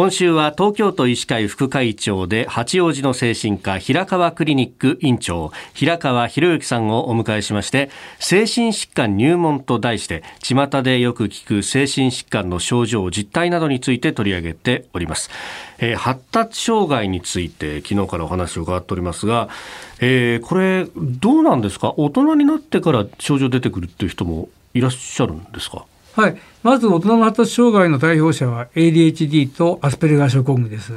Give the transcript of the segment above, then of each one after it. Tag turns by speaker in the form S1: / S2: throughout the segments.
S1: 今週は東京都医師会副会長で八王子の精神科平川クリニック院長平川博之さんをお迎えしまして精神疾患入門と題して巷でよく聞く精神疾患の症状実態などについて取り上げております、えー、発達障害について昨日からお話を伺っておりますが、えー、これどうなんですか？大人になってから症状出てくるっていう人もいらっしゃるんですか？
S2: はい、まず大人の発達障害の代表者は ADHD とアスペルガー症候群です。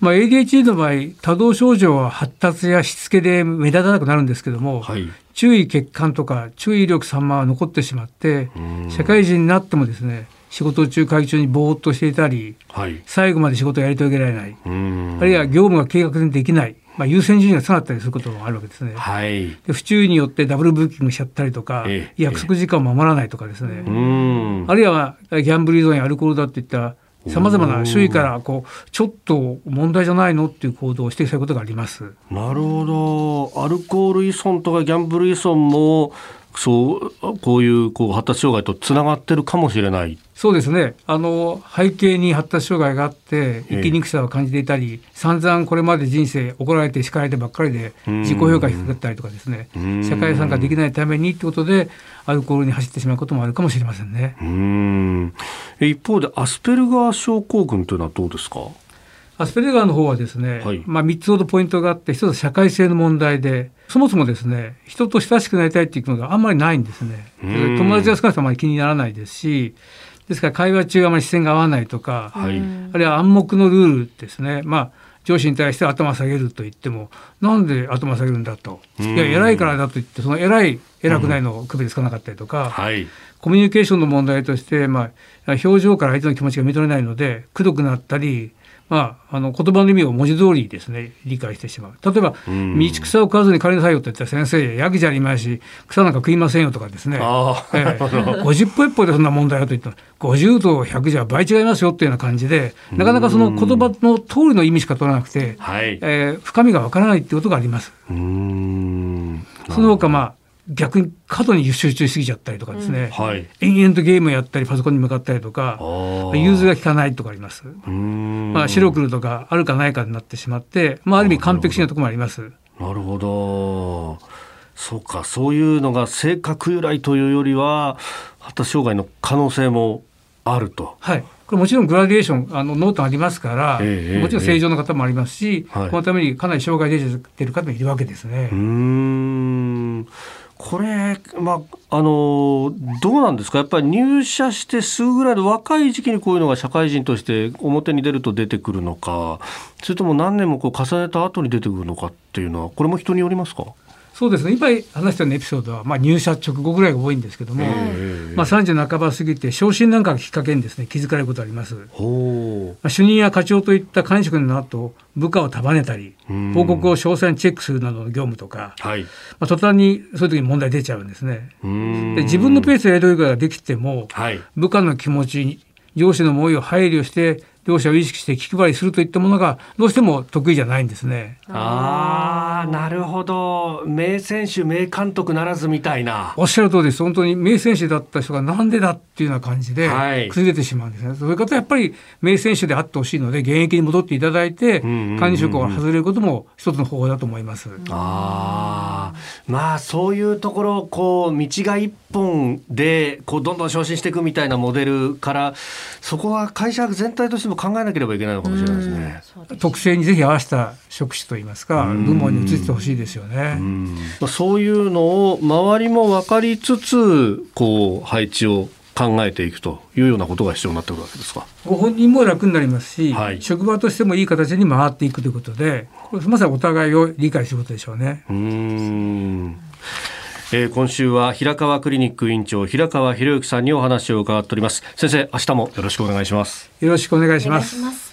S2: まあ、ADHD の場合多動症状は発達やしつけで目立たなくなるんですけども、はい、注意欠陥とか注意力散漫は残ってしまって社会人になってもですね仕事中会議中にぼーっとしていたり、はい、最後まで仕事をやり遂げられない。あるいは業務が計画にできないまあ、優先順位が下がったりすることもあるわけですね。はい、で不注意によってダブルブッキングしちゃったりとか、え約束時間を守らないとかですね、えあるいはギャンブル依存やアルコールだっていったさまざまな周囲からこうちょっと問題じゃないのっていう行動を指摘されることがあります。
S1: なるほど。アルコール依存とかギャンブル依存もそうこういうこう発達障害とつながってるかもしれない。
S2: そうですね。あの背景に発達障害があって生きにくさを感じていたり、えー、散々これまで人生怒られて叱られてばっかりで自己評価低かったりとかですね。社会参加できないためにってことでアルコールに走ってしまうこともあるかもしれませんね。
S1: うん。一方でアスペルガー症候群というのはどうですか？
S2: アスペルガーの方はですね、はい、まあ、3つほどポイントがあって一つ社会性の問題でそもそもですね人と親しくなりたいっていうのがあんまりないんですね。友達が少なくともあまり気にならないですしですから会話中あまり視線が合わないとか、はい、あるいは暗黙のルールですね。まあ上司に対して頭下げると言ってもなんで頭下げるんだと。いや偉いからだと言ってその偉い偉くないの首でつかなかったりとか、はい、コミュニケーションの問題として、まあ、表情から相手の気持ちが認めないのでくどくなったりまあ、あの言葉の意味を文字通りですね理解してしまう。例えば「道草を食わずに帰りなさいよ」って言ったら先生ヤギじゃありまいし草なんか食いませんよとかですね、えー、50歩一歩でそんな問題だと言ったら50と100じゃ倍違いますよっていうような感じでなかなかその言葉の通りの意味しか取らなくて、はい、えー、深みがわからないっていうことがあります。その他まあ逆に過度に集中しすぎちゃったりとかですね、うん。はい、延々とゲームやったりパソコンに向かったりとか融通が利かないとかあります。まあ、白黒とかあるかないかになってしまって、まあ、ある意味完璧主義なところもあります。
S1: なるほど。そうかそういうのが性格由来というよりは発達障害の可能性もあると。
S2: はい。これもちろんグラデーションあのノートありますから、えー、もちろん正常の方もありますし、えー、このためにかなり障害出てる方もいるわけですね。
S1: うんこれ、まあ、あのどうなんですか？やっぱり入社してすぐぐらいの若い時期にこういうのが社会人として表に出ると出てくるのかそれとも何年もこう重ねた後に出てくるのかっていうのはこれも人によりますか？
S2: そうですね。今話したようなエピソードは、まあ、入社直後ぐらいが多いんですけども、まあ、30半ば過ぎて昇進なんかがきっかけにですね気づかれることあります。まあ、主任や課長といった管理職の後部下を束ねたり報告を詳細にチェックするなどの業務とか、はい、まあ、途端にそういう時に問題出ちゃうんですね。で自分のペースでやり遂げができても、はい、部下の気持ち上司の思いを配慮して両者を意識して気配りするといったものがどうしても得意じゃないんですね。
S1: ああ、なるほど。名選手、名監督ならずみたいな。
S2: おっしゃる通りです。本当に名選手だった人がなんでだっていうような感じで崩れてしまうんですね。はい、そういう方はやっぱり名選手であってほしいので現役に戻っていただいて、管理職を外れることも一つの方法だと思います。
S1: ああ、まあそういうところこう道が一本でこうどんどん昇進していくみたいなモデルからそこは会社全体としても考えなければいけないのかもしれないですね。
S2: 特性にぜひ合わせた職種といいますか、部門に移ってほしいですよね。
S1: まあ、そういうのを周りも分かりつつ、こう配置を考えていくというようなことが必要になってくるわけですか。
S2: ご本人も楽になりますし、はい、職場としてもいい形に回っていくということで、まさにお互いを理解することでしょうね。うん
S1: えー、今週は平川クリニック院長平川博之さんにお話を伺っております。先生明日もよろしくお願いします。
S2: よろしくお願いします